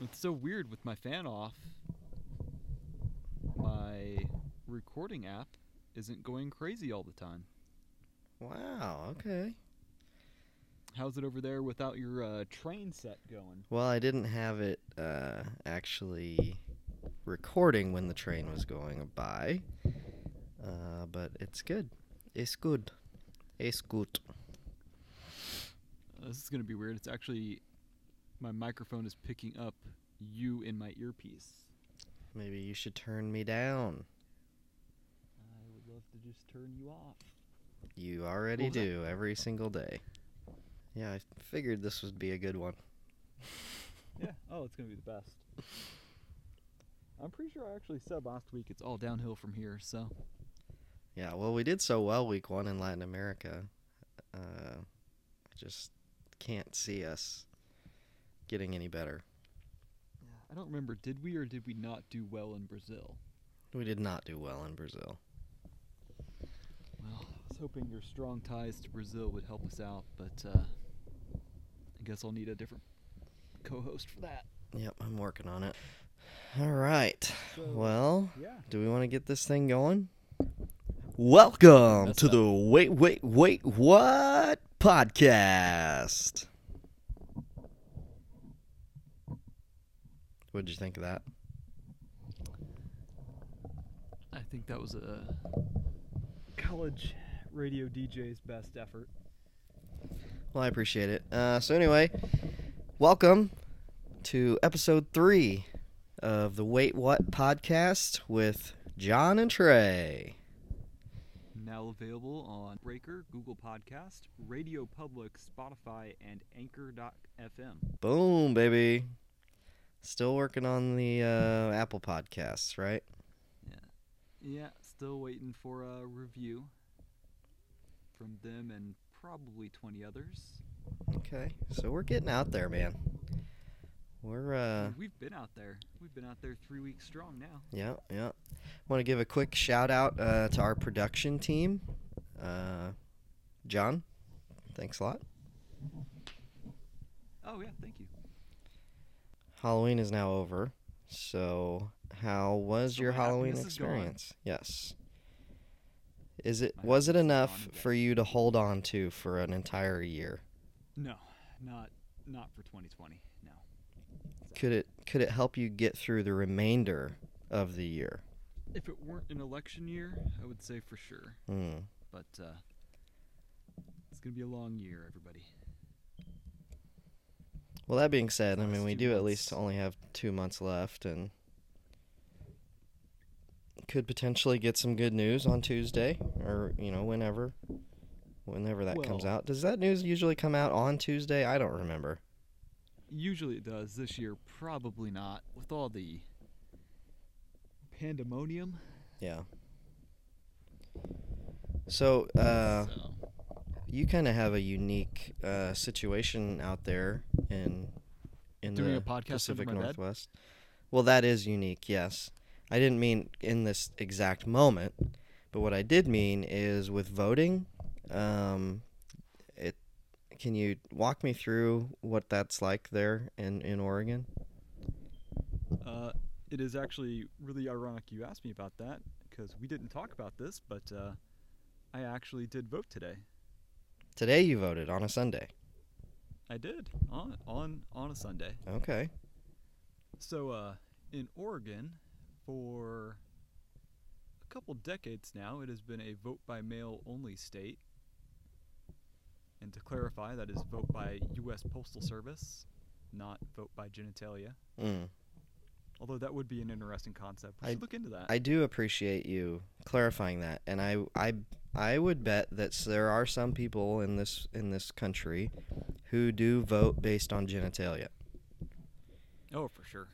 It's so weird with my fan off. My recording app isn't going crazy all the time. Wow. Okay. How's it over there without your uh, train set going? Well, I didn't have it uh, actually recording when the train was going by, uh, but it's good. It's good. It's good. This is gonna be weird. It's actually my microphone is picking up you in my earpiece. Maybe you should turn me down. I would love to just turn you off. You already that? do every single day. Yeah, I figured this would be a good one. yeah. Oh, it's gonna be the best. I'm pretty sure I actually said last week it's all downhill from here. So Yeah, well, we did so well week one in Latin America. Uh, I just can't see us getting any better. I don't remember. Did we or did we not do well in Brazil? We did not do well in Brazil. Well, I was hoping your strong ties to Brazil would help us out, but uh, I guess I'll need a different co-host for that. Yep, I'm working on it. All right. So, Well, yeah. do we want to get this thing going? Welcome to up. the Wait, Wait, Wait, What podcast. What did you think of that? I think that was a college radio DJ's best effort. Well, I appreciate it. Uh, so anyway, welcome to episode three of the Wait What podcast with John and Trey. Now available on Breaker, Google Podcast, Radio Public, Spotify, and Anchor.fm. Boom, baby. Still working on the uh, Apple podcasts, right? Yeah, Yeah, still waiting for a review from them and probably 20 others. Okay, so we're getting out there, man. We're uh, We've been out there. We've been out there three weeks strong now. yeah, yeah. Want to give a quick shout out uh, to our production team, uh, John. Thanks a lot. Oh yeah, thank you. Halloween is now over. So, how was So your Halloween happiness is gone. experience? Yes. Is it My was it enough for you to hold on to for an entire year? No, not not for 2020. No. Could it could it help you get through the remainder of the year? If it weren't an election year, I would say for sure. Hmm. But uh, it's gonna be a long year, everybody. Well, that being said, I mean, we do at least only have two months left, and could potentially get some good news on Tuesday, or you know, whenever, whenever that comes out. Does that news usually come out on Tuesday? I don't remember. Usually it does. This year, probably not. With all the pandemonium. Yeah. So, uh, so, you kind of have a unique uh, situation out there in in Doing the Pacific my bed? Northwest. Well, that is unique. Yes, I didn't mean in this exact moment, but what I did mean is with voting. Um, it can you walk me through what that's like there in in Oregon? uh, it is actually really ironic you asked me about that because we didn't talk about this, but uh, I actually did vote today. Today you voted on a Sunday. I did on on on a Sunday. Okay. So, uh, in Oregon, for a couple decades now, it has been a vote by mail only state. And to clarify, that is vote by U.S. Postal Service, not vote by genitalia. Mm. Although that would be an interesting concept. We I- should look into that. I do appreciate you clarifying that, and I, I, I would bet that there are some people in this in this country who do vote based on genitalia. Oh, for sure.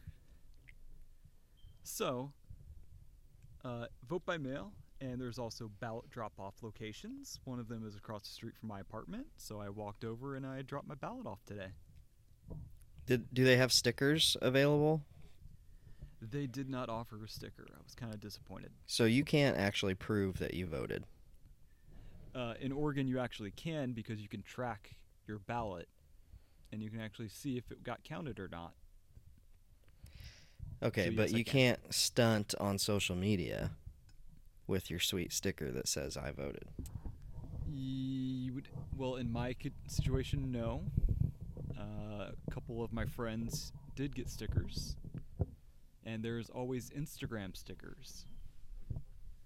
So, uh, vote by mail, and there's also ballot drop off locations. One of them is across the street from my apartment, so I walked over and I dropped my ballot off today. Did do they have stickers available? They did not offer a sticker. I was kind of disappointed. So you can't actually prove that you voted. Uh, in Oregon, you actually can because you can track your ballot, and you can actually see if it got counted or not. Okay, So, but yes, I you can. can't stunt on social media with your sweet sticker that says I voted. You would well in my situation, no. Uh, a couple of my friends did get stickers, and there's always Instagram stickers.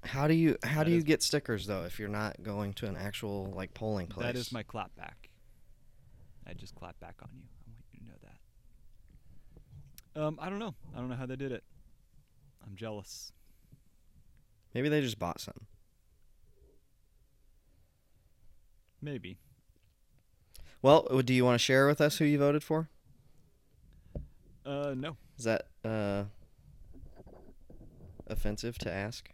How do you how That do you get stickers though if you're not going to an actual like polling place? That is my clap back. I just clap back on you. I want you to know that. Um, I don't know. I don't know how they did it. I'm jealous. Maybe they just bought some. Maybe. Well, do you want to share with us who you voted for? Uh, no. Is that uh offensive to ask?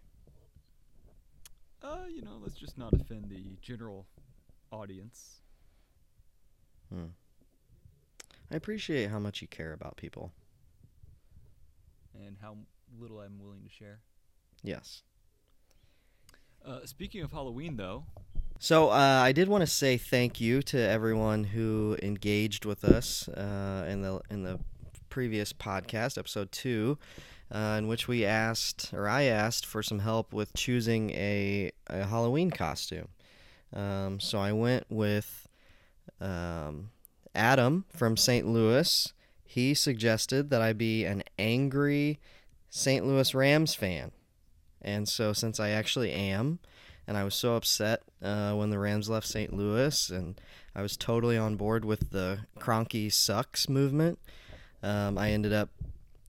Uh, you know, let's just not offend the general audience. Hmm. I appreciate how much you care about people. and how little I'm willing to share. Yes. Uh, speaking of Halloween, though, So uh, I did want to say thank you to everyone who engaged with us uh, in the in the previous podcast, episode two, uh, in which we asked or I asked for some help with choosing a, a Halloween costume. Um, so I went with um, Adam from St. Louis. He suggested that I be an angry St. Louis Rams fan, and so since I actually am and I was so upset uh, when the Rams left St. Louis, and I was totally on board with the Kroenke sucks movement. Um, I ended up,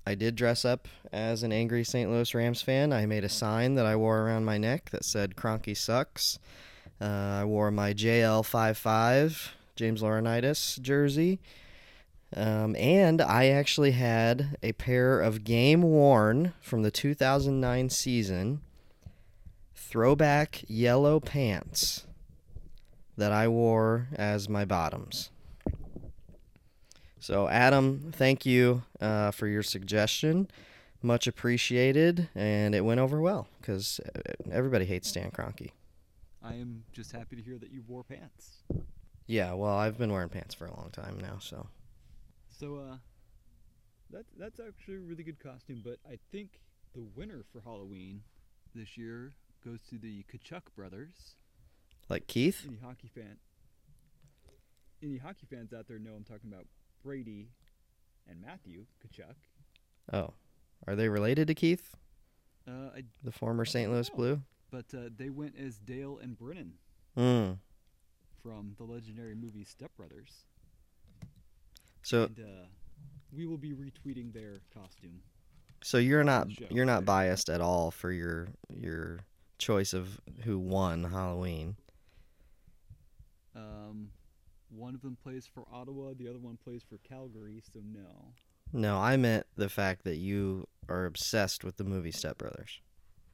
I did dress up as an angry St. Louis Rams fan. I made a sign that I wore around my neck that said Kroenke sucks. Uh, I wore my JL55 James Laurinaitis jersey. Um, and I actually had a pair of game worn from the 2009 season throwback yellow pants that I wore as my bottoms. So, Adam, thank you uh, for your suggestion. Much appreciated, and it went over well because everybody hates Stan Kroenke. I am just happy to hear that you wore pants. Yeah, well, I've been wearing pants for a long time now, so So, uh, that's that's actually a really good costume. But I think the winner for Halloween this year goes to the Tkachuk brothers. like Keith. Any hockey fan? Any hockey fans out there know I'm talking about Brady and Matthew Tkachuk. Oh, are they related to Keith, Uh, I, the former St. Louis No. Blue? but uh, they went as Dale and Brennan Mm. from the legendary movie Step Brothers. So, and uh, we will be retweeting their costume. so you're not you're not biased at all for your your choice of who won Halloween. Um, one of them plays for Ottawa, the other one plays for Calgary, so no. No, I meant the fact that you are obsessed with the movie Step Brothers.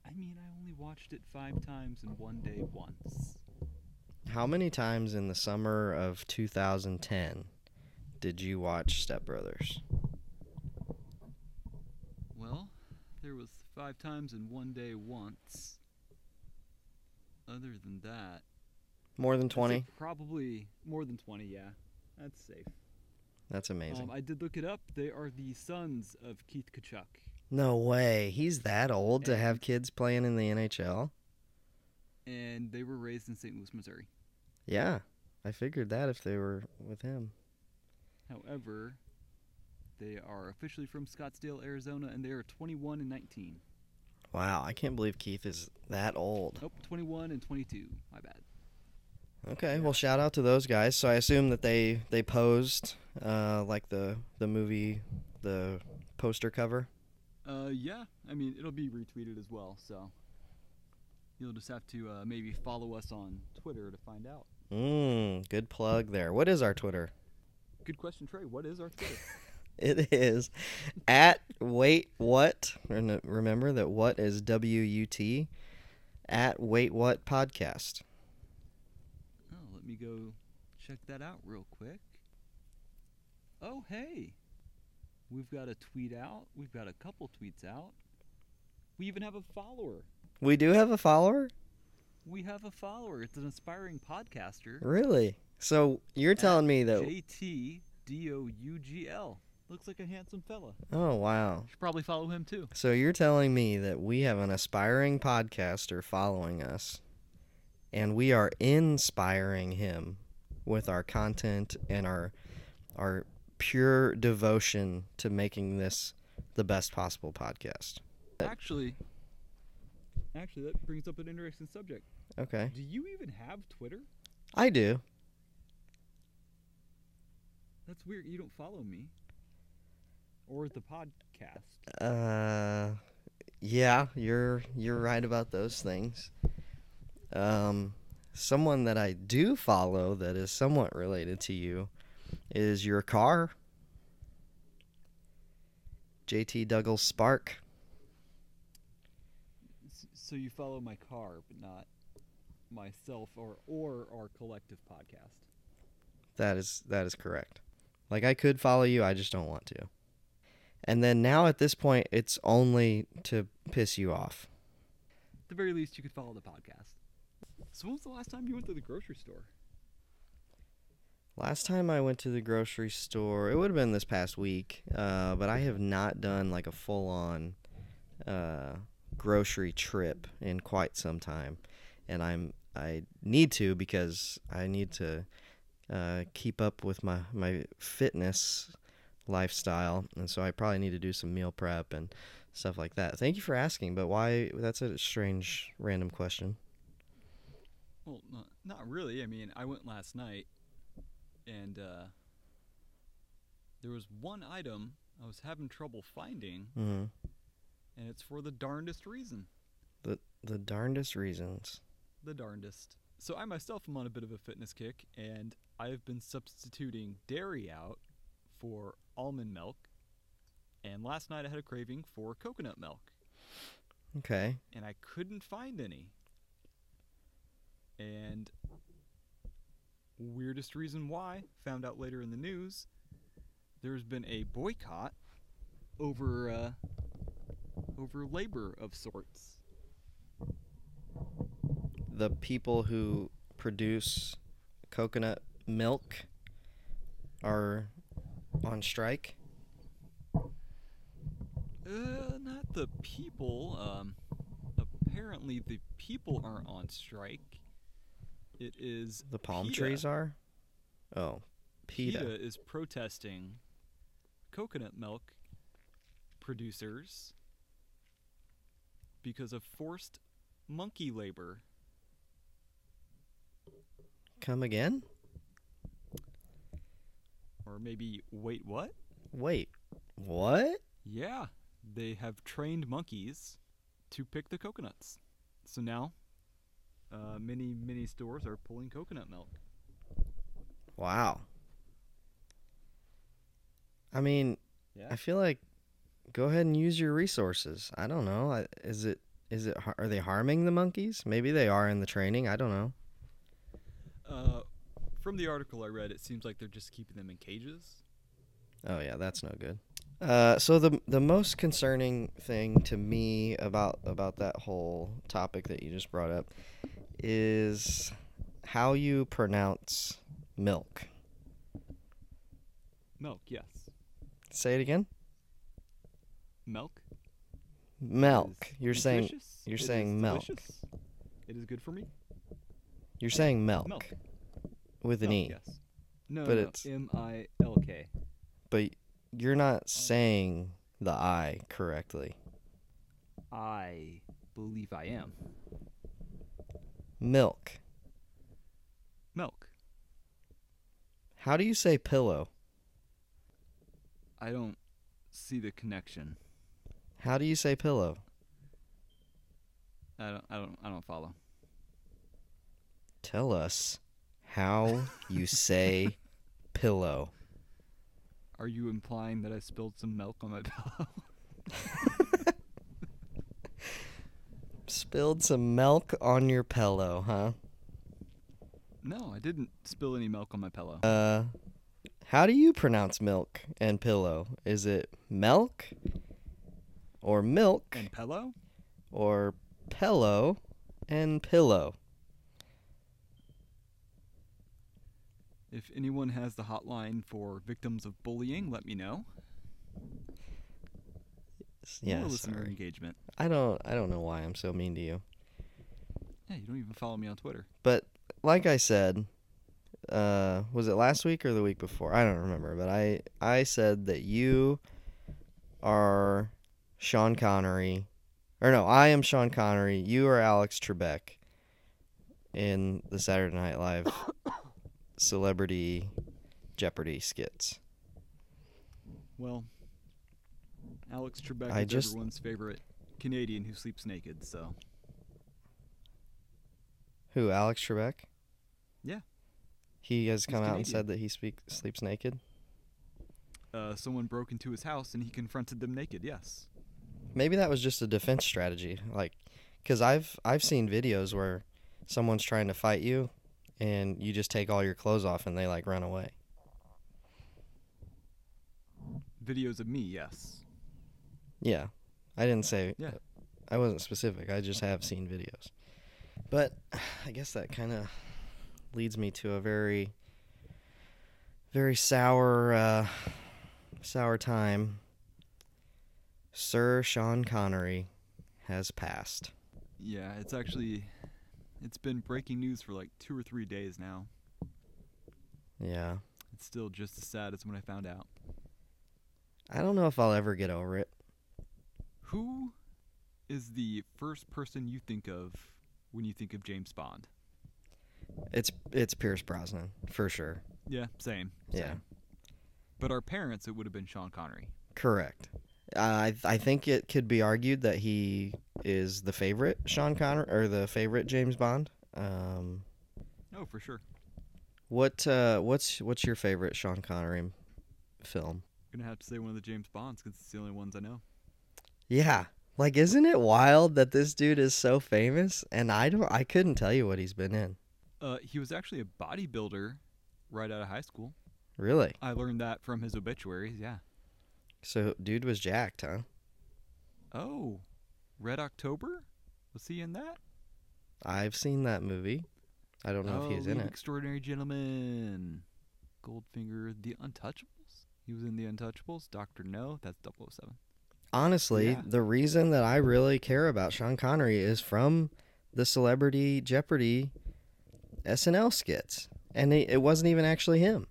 I mean, I only watched it five times in one day once. How many times in the summer of 2010 did you watch Step Brothers? Well, there was five times in one day once. Other than that, More than 20? Probably more than 20, yeah. That's safe. That's amazing. Um, I did look it up. They are the sons of Keith Tkachuk. no way. He's that old to have kids playing in the NHL? And they were raised in St. Louis, Missouri. Yeah. I figured that if they were with him. However, they are officially from Scottsdale, Arizona, and they are 21 and 19. Wow, I can't believe Keith is that old. Nope, 21 and 22. My bad. Okay, well, shout out to those guys. So I assume that they they posed uh, like the the movie, the poster cover. Uh, yeah. I mean, it'll be retweeted as well, so you'll just have to uh, maybe follow us on Twitter to find out. Mmm, good plug there. What is our Twitter? Good question, Trey. What is our Twitter? It is at wait what. Rem- Remember that what is W U T at wait what podcast. Me go check that out real quick. Oh, hey. We've got a tweet out. We've got a couple tweets out. We even have a follower. We do have a follower, We have a follower. It's an aspiring podcaster. really. So you're telling me that JT D O U G L. Looks like a handsome fella. Oh, wow. Should probably follow him too. So you're telling me that we have an aspiring podcaster following us and we are inspiring him with our content and our our pure devotion to making this the best possible podcast. Actually, actually, that brings up an interesting subject. Okay. Do you even have Twitter? I do. That's weird. You don't follow me or the podcast. Uh yeah, you're you're right about those things. Um someone that I do follow that is somewhat related to you is your car. JT Douglas Spark. So you follow my car, but not myself or or our collective podcast. That is that is correct. Like I could follow you, I just don't want to. And then now at this point it's only to piss you off. At the very least, you could follow the podcast. So when was the last time you went to the grocery store? Last time I went to the grocery store, it would have been this past week, uh, but I have not done like a full on uh, grocery trip in quite some time, and I'm I need to because I need to uh, keep up with my my fitness lifestyle, and so I probably need to do some meal prep and stuff like that. Thank you for asking, but why? That's a strange, random question. Well, not, not really. I mean, I went last night, and uh, there was one item I was having trouble finding, hmm and it's for the darndest reason. The the darndest reasons. The darndest. So I myself am on a bit of a fitness kick, and I have been substituting dairy out for almond milk. And last night I had a craving for coconut milk, Okay. and I couldn't find any. And weirdest reason why, found out later in the news, there's been a boycott over uh, over labor of sorts. the people who produce coconut milk are on strike. Uh, not the people. Um, apparently the people aren't on strike. It is The palm PETA. trees are. Oh, PETA. PETA is protesting coconut milk producers because of forced monkey labor. Come again? Or maybe, wait, what? Wait, what? Yeah, they have trained monkeys to pick the coconuts. So now, uh, many, many stores are pulling coconut milk. Wow. I mean, Yeah. I feel like go ahead and use your resources. I don't know. Is it is it are they harming the monkeys? Maybe they are in the training. I don't know. Uh, from the article I read, it seems like they're just keeping them in cages. Oh yeah, that's no good. Uh, so the the most concerning thing to me about about that whole topic that you just brought up is how you pronounce milk. Milk, yes. Say it again. Milk. Milk. You're saying you're it saying milk. delicious, It is good for me. you're saying milk, Milk. with an Milk, e, Yes. No, But no, it's- M I L K. but you're not oh. saying the i correctly. I believe I am. Milk. Milk. How do you say pillow? I don't see the connection. How do you say pillow? I don't. I don't. I don't follow. Tell us how you say pillow. Are you implying that I spilled some milk on my pillow? Spilled some milk on your pillow, huh? no, I didn't spill any milk on my pillow. Uh, how do you pronounce milk and pillow? Is it milk or milk and pillow? or pillow and pillow? If anyone has the hotline for victims of bullying, let me know. Yeah, listener sorry. engagement. I don't I don't know why I'm so mean to you. Yeah, you don't even follow me on Twitter. But like I said, uh, was it last week or the week before? I don't remember. But I I said that you are Sean Connery, or no, I am Sean Connery. You are Alex Trebek in the Saturday Night Live Celebrity Jeopardy skits. Well, Alex Trebek I is just- everyone's favorite Canadian who sleeps naked. So Who? Alex Trebek? Yeah. He has come out and said that he speak, sleeps naked. uh, someone broke into his house and he confronted them naked. Yes. Maybe that was just a defense strategy, like, because I've I've seen videos where someone's trying to fight you, and you just take all your clothes off and they like run away. Videos of me. Yes. Yeah, I didn't say. Yeah. I wasn't specific. I just have seen videos, but I guess that kind of leads me to a very, very sour, uh, sour time. Sir Sean Connery has passed. Yeah, it's actually it's been breaking news for like two or three days now. Yeah. It's still just as sad as when I found out. I don't know if I'll ever get over it. Who is the first person you think of when you think of James Bond? It's it's Pierce Brosnan for sure. Yeah, same. Yeah. But our parents, it would have been Sean Connery. Correct. I I think it could be argued that he is the favorite Sean Connery or the favorite James Bond. Um, Oh, for sure. what uh, what's what's your favorite Sean Connery film? I'm Gonna have to say one of the James Bonds because it's the only ones I know. Yeah, like isn't it wild that this dude is so famous and I don't I couldn't tell you what he's been in. Uh, he was actually a bodybuilder right out of high school. Really? I learned that from his obituaries. Yeah. So dude was jacked, huh? Oh, Red October? Was he in that? I've seen that movie. I don't know oh, if he's in it. Extraordinary Gentlemen. Goldfinger, The Untouchables. He was in The Untouchables. Doctor No. That's 007. Honestly, Yeah. the reason that I really care about Sean Connery is from the Celebrity Jeopardy SNL skits, and it, it wasn't even actually him.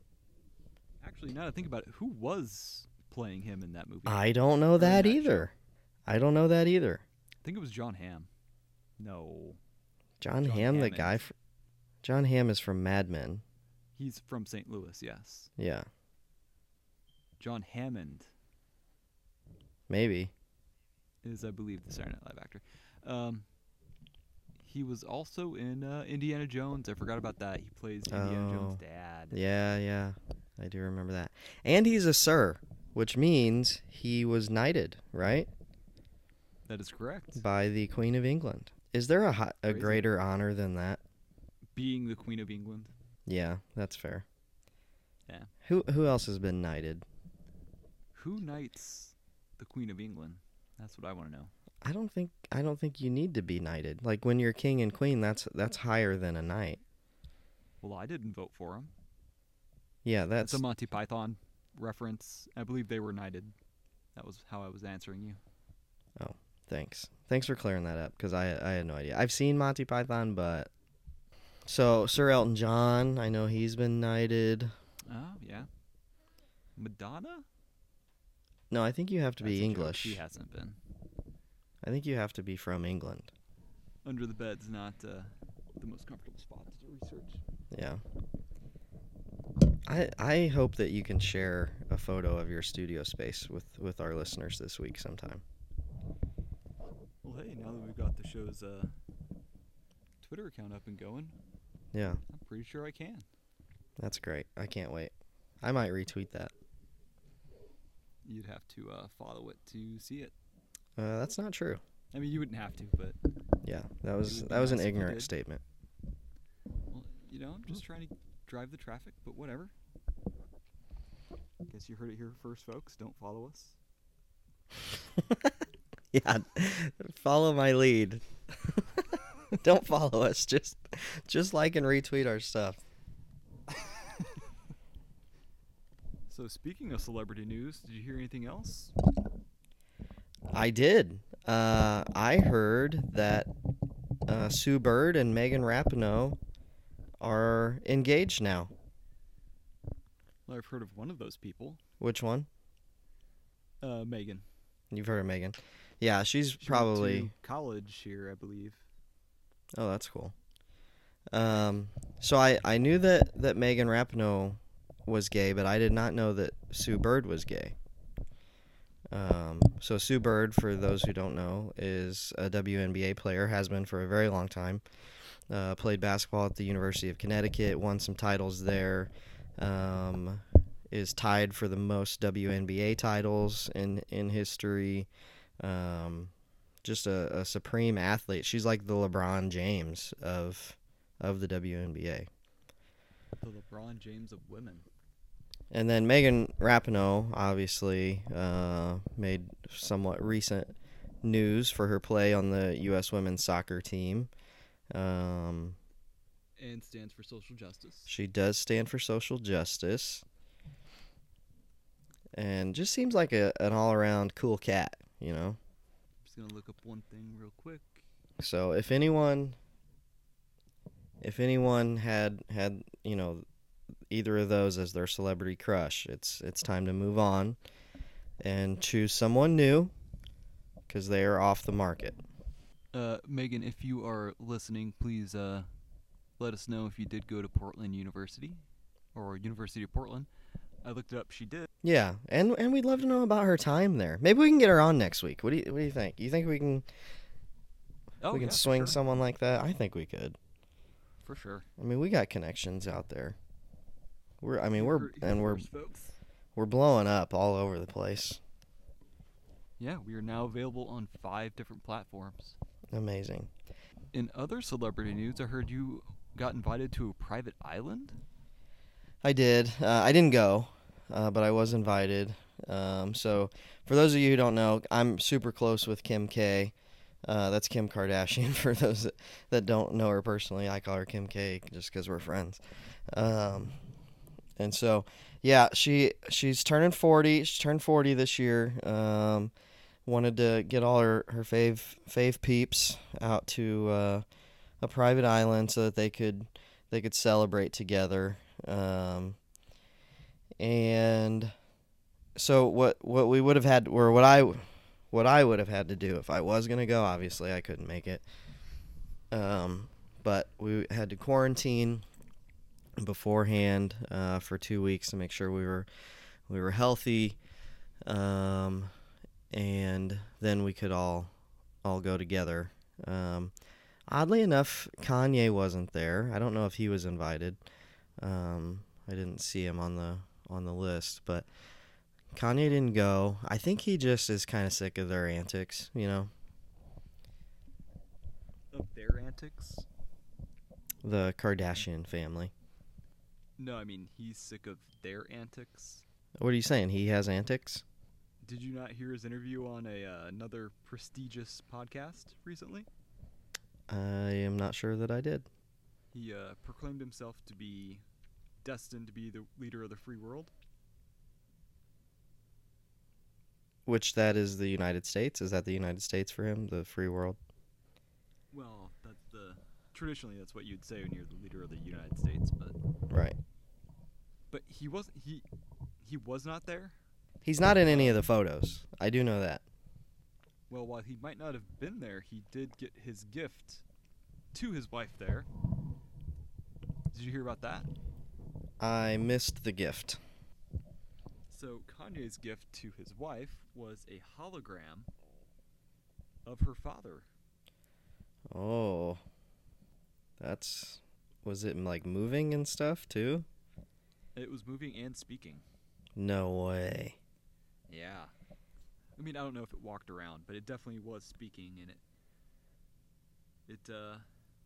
Actually, now that I think about it, who was playing him in that movie? I don't know that that show. either. I don't know that either. I think it was Jon Hamm. No, John, Jon Hamm, the guy. Fr- Jon Hamm is from Mad Men. he's from St. Louis. Yes, Yeah, John Hammond maybe. is, I believe, the Saturday Night Live actor. Um, he was also in uh, Indiana Jones. I forgot about that. He plays Indiana Jones' Oh. dad. Yeah, yeah, I do remember that. And he's a sir, which means he was knighted, right, That is correct. by the Queen of England. Is there a hi- a Crazy. greater honor than that? Being the Queen of England. Yeah, that's fair. Yeah. Who who else has been knighted? Who knights the Queen of England? That's what I want to know. I don't think I don't think you need to be knighted. Like when you're king and queen, that's that's higher than a knight. Well, I didn't vote for him. Yeah, That's that's a Monty Python reference. I believe they were knighted. That was how I was answering you. Oh, thanks. Thanks for clearing that up because I I had no idea. I've seen Monty Python, but so Sir Elton John, I know he's been knighted. Oh, yeah. Madonna? No, I think you have to That's be joke. English. She hasn't been. I think you have to be from England. Under the bed's not uh, the most comfortable spot to do research. Yeah. I I hope that you can share a photo of your studio space with with our listeners this week sometime. Well, hey, now that we've got the show's uh, Twitter account up and going, Yeah, I'm pretty sure I can. that's great. I can't wait. I might retweet that. You'd have to uh, follow it to see it. Uh, that's not true. I mean, you wouldn't have to, but Yeah, that was that was an nice if you ignorant statement. well, you know, I'm just trying to drive the traffic. But whatever. Guess you heard it here first, folks. Don't follow us. yeah, follow my lead. Don't follow us. Just just like and retweet our stuff. So speaking of celebrity news, did you hear anything else? I did. Uh, I heard that uh, Sue Bird and Megan Rapinoe are engaged now. Well, I've heard of one of those people, Which one? uh, Megan. You've heard of Megan. Yeah, she's She probably. college here, I believe. Oh, that's cool. Um, so I, I knew that, that Megan Rapinoe was gay, but I did not know that Sue Bird was gay. Um, so Sue Bird, for those who don't know, is a WNBA player, has been for a very long time. Uh, played basketball at the University of Connecticut, won some titles there. Um, is tied for the most WNBA titles in in history. Um, just a, a supreme athlete. She's like the LeBron James of of the WNBA. The LeBron James of women. And then Megan Rapinoe obviously uh, made somewhat recent news for her play on the U.S. women's soccer team. Um, And stands for social justice. she does stand for social justice, and just seems like a, an all-around cool cat, you know. I'm just gonna look up one thing real quick. So if anyone if anyone had had, you know, either of those as their celebrity crush, it's it's time to move on and choose someone new cuz they are off the market. Uh, Megan, if you are listening, please uh, let us know if you did go to Portland University or University of Portland. I looked it up. She did. Yeah, and and we'd love to know about her time there. Maybe we can get her on next week. What do you what do you think? You think we can Oh, we can yeah, swing sure. someone like that? I think we could. for sure. I mean, we got connections out there. We're I mean, we're and we're folks. we're blowing up all over the place. Yeah, we are now available on five different platforms. Amazing. In other celebrity news, I heard you got invited to a private island. I did. Uh, I didn't go, uh, but I was invited. Um, so, for those of you who don't know, I'm super close with Kim K. Uh, that's Kim Kardashian. For those that, that don't know her personally, I call her Kim K just because we're friends. Um, and so, yeah, she she's turning 40. She turned 40 this year. Um, wanted to get all her her fave fave peeps out to uh, a private island so that they could they could celebrate together. Um, and so what what we would have had or what I what I would have had to do if I was gonna go, obviously I couldn't make it. Um, but we had to quarantine beforehand uh, for two weeks to make sure we were we were healthy, um, and then we could all all go together. Um, oddly enough, Kanye wasn't there. I don't know if he was invited. Um, I didn't see him on the on the list, but Kanye didn't go. I think he just is kind of sick of their antics, you know. Of their antics? The Kardashian family. No, I mean he's sick of their antics. What are you saying? He has antics? Did you not hear his interview on a uh, another prestigious podcast recently? I am not sure that I did. He uh, proclaimed himself to be destined to be the leader of the free world. Which that is the United States? Is that the United States for him? The free world? Well, that's the traditionally that's what you'd say when you're the leader of the United States, but Right. But he wasn't he he was not there. He's not in any of the photos. I do know that. Well, while he might not have been there, he did get his gift to his wife there. Did you hear about that? I missed the gift. So Kanye's gift to his wife was a hologram of her father. Oh. That's was it like moving and stuff too? It was moving and speaking. No way. Yeah. I mean, I don't know if it walked around, but it definitely was speaking and it. It uh,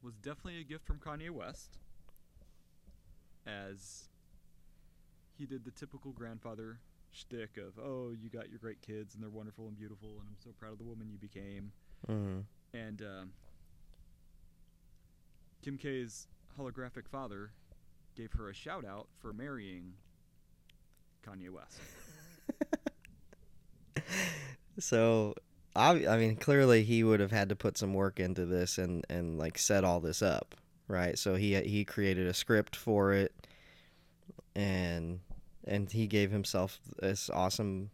was definitely a gift from Kanye West, as he did the typical grandfather shtick of, "Oh, you got your great kids, and they're wonderful and beautiful, and I'm so proud of the woman you became." hmm And um, Kim K's holographic father gave her a shout out for marrying Kanye West. So obvi- I mean, clearly he would have had to put some work into this and and like set all this up, right? So he he created a script for it, and and he gave himself this awesome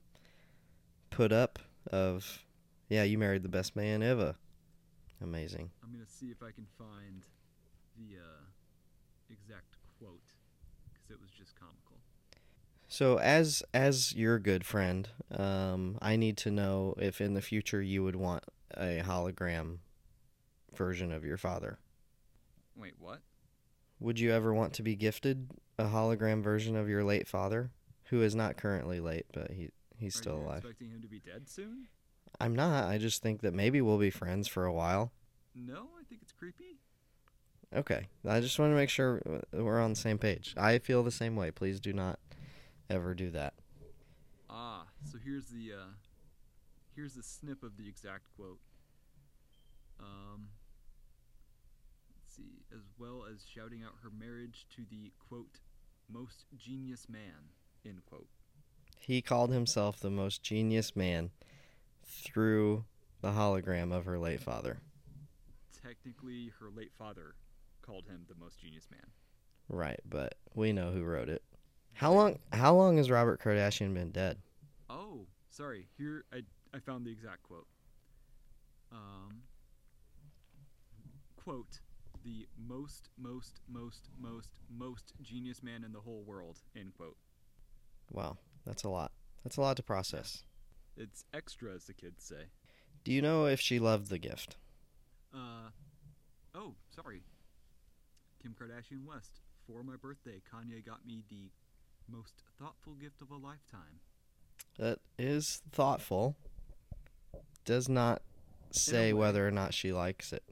put up of, yeah, you married the best man ever. Amazing. I'm gonna see if I can find the uh, exact because it was just comical. So as as your good friend, um, I need to know if in the future you would want a hologram version of your father. Wait, what? Would you ever want to be gifted a hologram version of your late father, who is not currently late, but he he's Are still you alive? Expecting him to be dead soon? I'm not. I just think that maybe we'll be friends for a while. No, I think it's creepy. Okay. I just want to make sure we're on the same page. I feel the same way. Please do not ever do that. Ah, so here's the uh, here's the snip of the exact quote. Um, let's see, as well as shouting out her marriage to the quote most genius man end quote. He called himself the most genius man through the hologram of her late father. Technically, her late father called him the most genius man. Right, but we know who wrote it. How long how long has Robert Kardashian been dead? Oh, sorry. Here I I found the exact quote. Um, quote the most most most most most genius man in the whole world end quote. Wow, that's a lot. That's a lot to process. It's extra, as the kids say. Do you know if she loved the gift? Uh, oh, sorry. Kim Kardashian West. For my birthday, Kanye got me the most thoughtful gift of a lifetime. That is thoughtful. Does not say whether or not she likes it.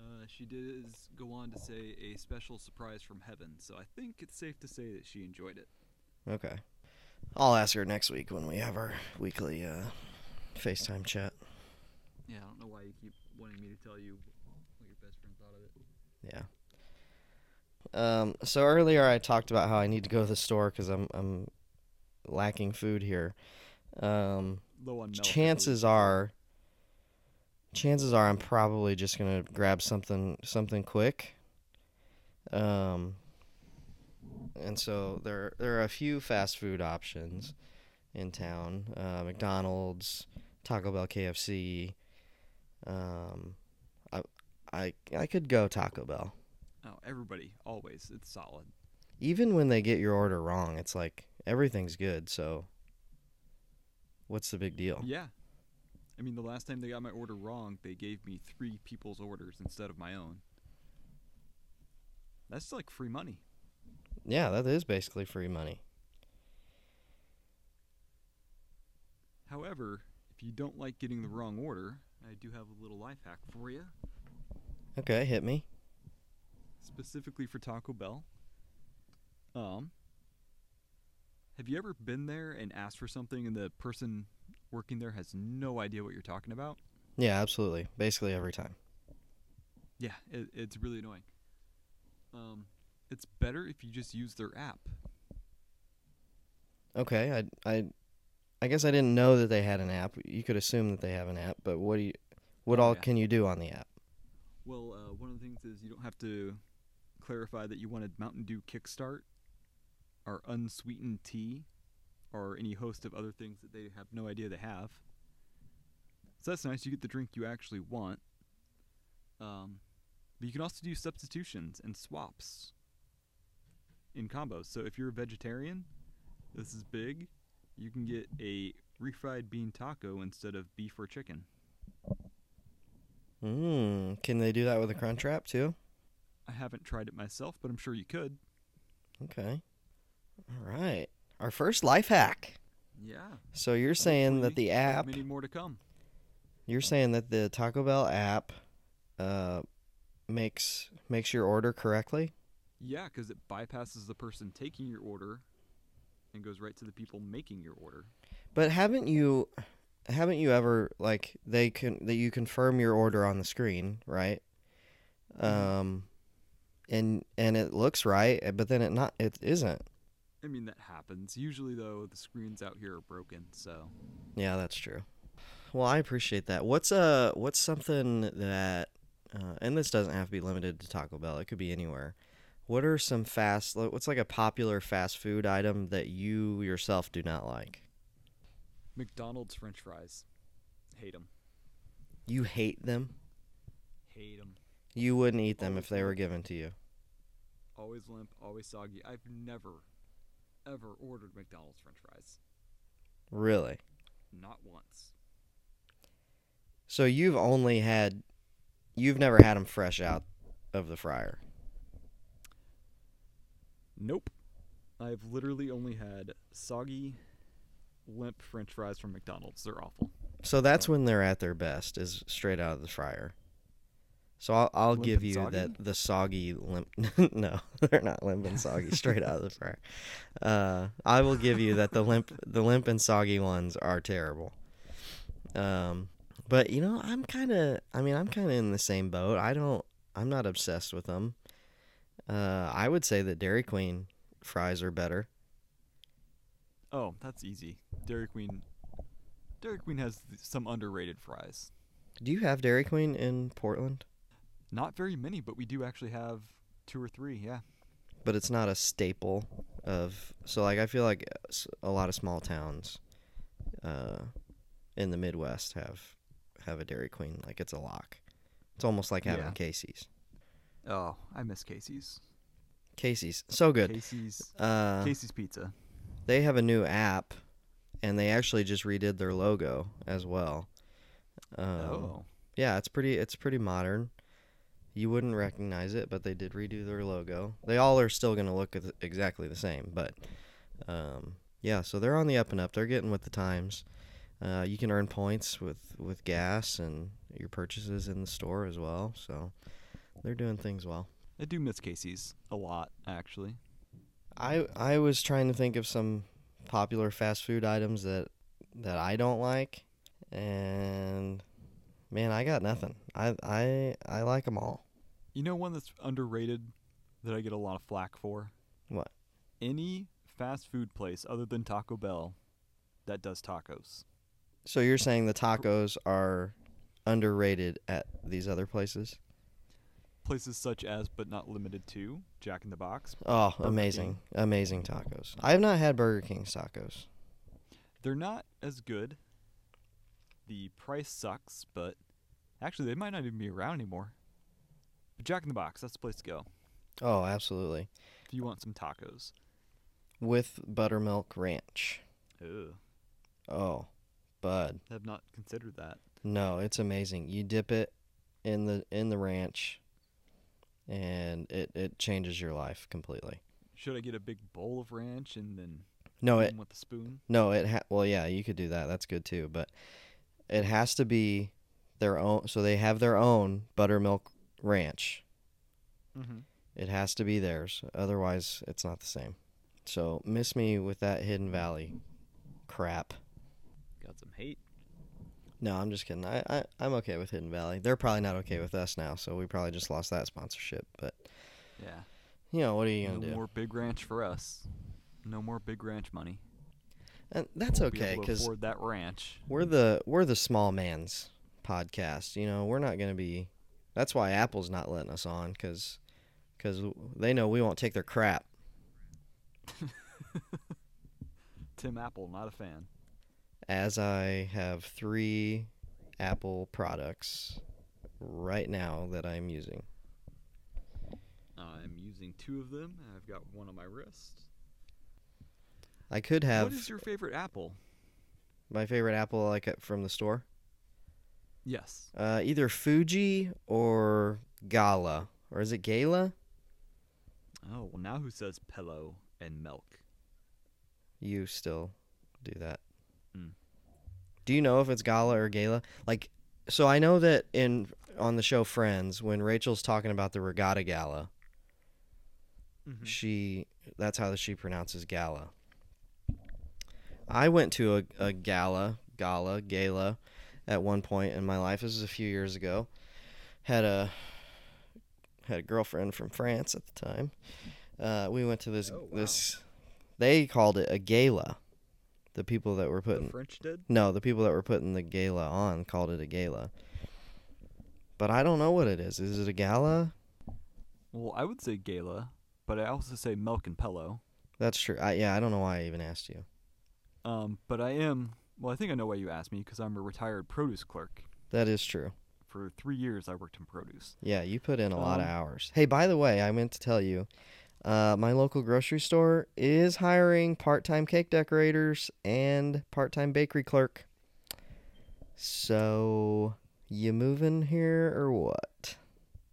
Uh, she does go on to say a special surprise from heaven, so I think it's safe to say that she enjoyed it. Okay. I'll ask her next week when we have our weekly uh, FaceTime chat. Yeah, I don't know why you keep wanting me to tell you what your best friend thought of it. Yeah. Um, so earlier I talked about how I need to go to the store because I'm I'm lacking food here. Um, chances are, chances are I'm probably just gonna grab something something quick. Um, and so there there are a few fast food options in town: uh, McDonald's, Taco Bell, KFC. Um, I I could go Taco Bell. Oh, everybody, always. It's solid. Even when they get your order wrong, it's like everything's good. So, what's the big deal? Yeah. I mean, the last time they got my order wrong, they gave me three people's orders instead of my own. That's like free money. Yeah, that is basically free money. However, if you don't like getting the wrong order, I do have a little life hack for you, Okay, hit me. specifically for Taco Bell. Um, have you ever been there and asked for something and the person working there has no idea what you're talking about? Yeah, absolutely. Basically every time. Yeah, it, it's really annoying. Um, it's better if you just use their app. Okay, I I I guess I didn't know that they had an app. You could assume that they have an app, but what do you what Oh, all yeah. can you do on the app? Well, uh, one of the things is you don't have to clarify that you wanted Mountain Dew Kickstart or unsweetened tea or any host of other things that they have no idea they have. So that's nice. You get the drink you actually want. Um, but you can also do substitutions and swaps in combos. So if you're a vegetarian, this is big. You can get a refried bean taco instead of beef or chicken. Mm, can they do that with a crunch wrap too? I haven't tried it myself, but I'm sure you could. Okay. All right. Our first life hack. Yeah. So you're saying that the app Many more to come. You're saying that the Taco Bell app uh, makes makes your order correctly? Yeah, because it bypasses the person taking your order and goes right to the people making your order. But haven't you haven't you ever like they can that you confirm your order on the screen, right? Mhm. Um and and it looks right, but then it not it isn't. I mean, that happens. Usually, though, the screens out here are broken, so. Yeah, that's true. Well, I appreciate that. What's uh what's something that uh, and this doesn't have to be limited to Taco Bell. It could be anywhere. What are some fast what's like a popular fast food item that you yourself do not like? McDonald's French fries. Hate them. You hate them? Hate them. You wouldn't eat them if they were given to you. Always limp, always soggy. I've never, ever ordered McDonald's French fries. Really? Not once. So you've only had you've never had them fresh out of the fryer. Nope. I've literally only had soggy, limp French fries from McDonald's. They're awful. So that's when they're at their best is straight out of the fryer. So I'll, I'll Limp give you soggy? that the soggy limp. no, they're not limp and soggy straight out of the fryer. Uh, I will give you that the limp the limp and soggy ones are terrible. Um, but you know I'm kind of I mean I'm kind of in the same boat. I don't I'm not obsessed with them. Uh, I would say that Dairy Queen fries are better. Oh, that's easy. Dairy Queen. Dairy Queen has th- some underrated fries. Do you have Dairy Queen in Portland? Not very many, but we do actually have two or three. Yeah. but it's not a staple of so like i feel like a lot of small towns uh in the midwest have have a dairy queen like it's a lock it's almost like having Yeah. casey's Oh, I miss Casey's. casey's so good Casey's. uh Casey's Pizza. They have a new app and they actually just redid their logo as well um, oh. Yeah, it's pretty it's pretty modern. You wouldn't recognize it, but they did redo their logo. They all are still going to look exactly the same, but um, yeah, so they're on the up and up. They're getting with the times. Uh, you can earn points with with gas and your purchases in the store as well. So they're doing things well. I do miss Casey's a lot, actually. I I was trying to think of some popular fast food items that that I don't like, and man, I got nothing. I I I like them all. You know one that's underrated that I get a lot of flack for? What? Any fast food place other than Taco Bell that does tacos. So you're saying the tacos are underrated at these other places? Places such as, but not limited to, Jack in the Box. Oh, Burger amazing. Amazing tacos. I have not had Burger King's tacos. They're not as good. The price sucks, but actually they might not even be around anymore. But Jack in the Box, that's the place to go Oh, absolutely. if you want some tacos. With buttermilk ranch. Oh, bud. I have not considered that. No, it's amazing. You dip it in the in the ranch and it it changes your life completely. Should I get a big bowl of ranch and then No, eat it 'em with a spoon? no, it ha- well, yeah, you could do that. That's good too, but it has to be their own so they have their own buttermilk ranch. Mm-hmm. It has to be theirs. Otherwise, it's not the same. So, miss me with that Hidden Valley crap. Got some hate. No, I'm just kidding. I, I, I'm okay with Hidden Valley. They're probably not okay with us now, so we probably just lost that sponsorship. But, Yeah. you know, what are you No going to do? more big ranch for us. No more big ranch money. And that's Won't okay because afford that ranch. we're the we're the small man's podcast. You know, we're not going to be. That's why Apple's not letting us on because because they know we won't take their crap. Tim Apple, not a fan. As I have three Apple products right now that I'm using. I'm using two of them. I've got one on my wrist. I could have what is your favorite apple? my favorite Apple like it from the store. Yes. Uh, either Fuji or Gala, or is it Gala? Oh, well, now who says pillow and milk? You still do that. Do you know if it's Gala or Gala? Like, so I know that in on the show Friends, when Rachel's talking about the Regatta Gala, Mm-hmm. she that's how she pronounces gala i went to a, a gala gala gala at one point in my life this was a few years ago had a had a girlfriend from france at the time uh, we went to this Oh, wow. this They called it a gala. The people that were putting The French did. no, the people that were putting the gala on called it a gala. But I don't know what it is. Is it a gala? Well, I would say gala, but I also say milk and pillow. That's true. I, yeah, I don't know why I even asked you. Um, but I am. Well, I think I know why you asked me because I'm a retired produce clerk. That is true. For three years, I worked in produce. Yeah, you put in a lot of Um, hours. Hey, by the way, I meant to tell you, uh, my local grocery store is hiring part-time cake decorators and part-time bakery clerk. So, you moving here or what?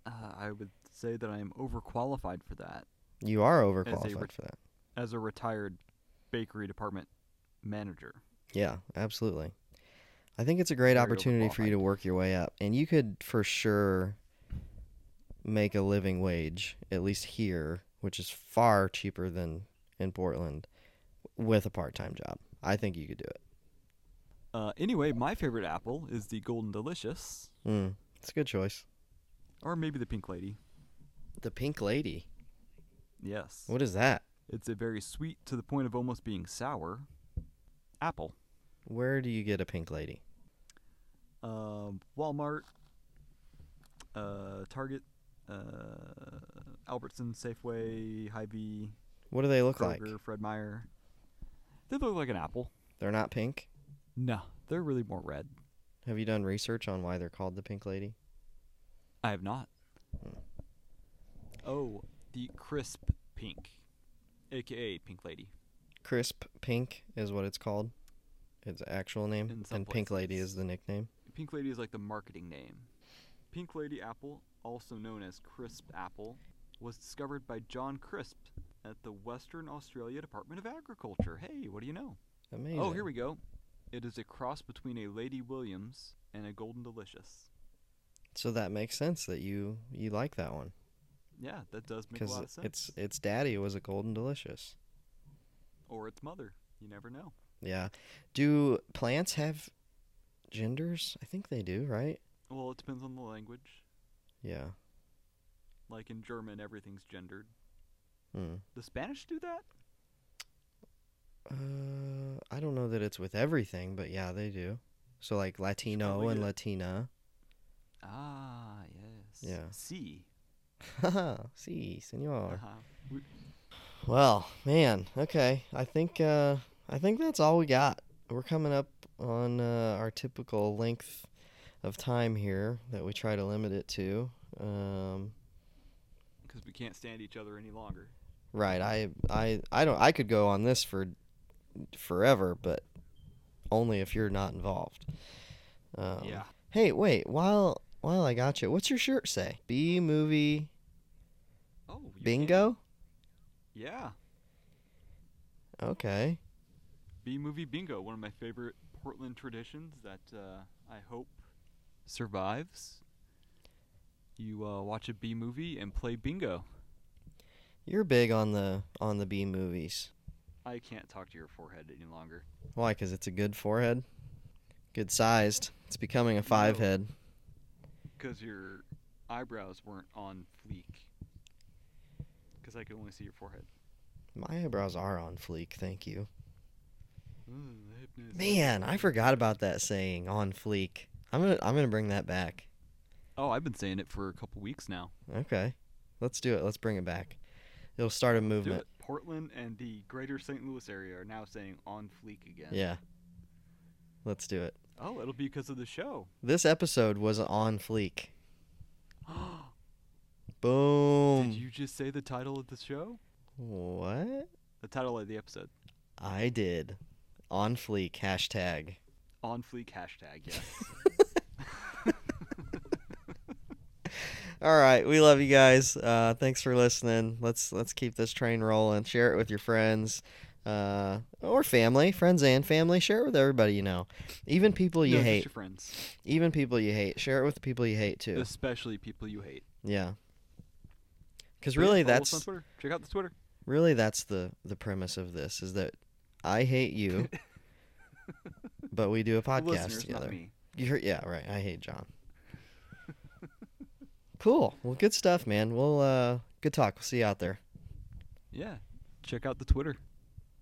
Uh, I would say that I am overqualified for that You are overqualified ret- for that. as a retired bakery department manager. Yeah, absolutely. I think it's a great Very opportunity for you to work your way up, and you could for sure make a living wage, at least here, which is far cheaper than in Portland, with a part-time job. I think you could do it. Uh, anyway, my favorite apple is the Golden Delicious, Mm, it's a good choice. or maybe the Pink Lady. The Pink Lady. Yes. What is that? It's a very sweet to the point of almost being sour apple. Where do you get a Pink Lady? Um, Walmart, uh, Target, Albertson, Safeway, Hy-Vee, What do they look like? Kroger, Fred Meyer. They look like an apple. They're not pink. No, they're really more red. Have you done research on why they're called the Pink Lady? I have not. Hmm. Oh, the crisp pink, aka Pink Lady. Crisp Pink is what it's called. Its actual name, and Pink Lady is the nickname. Pink Lady is like the marketing name. Pink Lady apple, also known as crisp apple, was discovered by John Crisp at the Western Australia Department of Agriculture. Hey, what do you know? Amazing. Oh, here we go. It is a cross between a Lady Williams and a Golden Delicious. So that makes sense that you you like that one Yeah, that does make a lot of sense. its its daddy was a golden delicious. or its mother. You never know. Yeah. Do plants have genders? I think they do, right? Well, it depends on the language. Yeah. Like in German, everything's gendered. Hmm. Does Spanish do that? Uh, I don't know that it's with everything, but yeah, they do. So like Latino and. Latina. Ah, yes. Yeah. Haha, si, senor. Uh-huh. Well, man, okay. I think uh I think that's all we got. We're coming up on uh, our typical length of time here that we try to limit it to. Um Because we can't stand each other any longer. right, I I I don't I could go on this for forever, but only if you're not involved. Um, yeah. Hey, wait, while while I got you, what's your shirt say? B movie Oh. bingo? can. Yeah. Okay. B movie bingo, one of my favorite Portland traditions that uh, I hope survives. You uh, watch a B movie and play bingo. You're big on the on the B movies. I can't talk to your forehead any longer. Why? Because it's a good forehead, good sized. It's becoming a five No. head. Because your eyebrows weren't on fleek. Because I could only see your forehead. My eyebrows are on fleek. Thank you. Man, I forgot about that saying on fleek. I'm gonna I'm gonna bring that back. Oh, I've been saying it for a couple weeks now. Okay, let's do it. Let's bring it back. It'll start a movement. Portland and the greater St. Louis area are now saying on fleek again. Yeah. Let's do it. Oh, it'll be because of the show. This episode was on fleek. Boom. Did you just say the title of the show? What? The title of the episode. I did. On fleek hashtag. On fleek hashtag, yes. All right, we love you guys. Uh, thanks for listening. Let's let's keep this train rolling. Share it with your friends, uh, or family, friends and family. Share it with everybody you know, even people you No, hate. your friends. Even people you hate. Share it with the people you hate too. Especially people you hate. Yeah. Because really, us on that's Twitter. Check out the Twitter. really that's the the premise of this is that I hate you, but we do a podcast together. You're, yeah, right. I hate John. cool. Well, good stuff, man. We'll uh, good talk. We'll see you out there. Yeah. Check out the Twitter.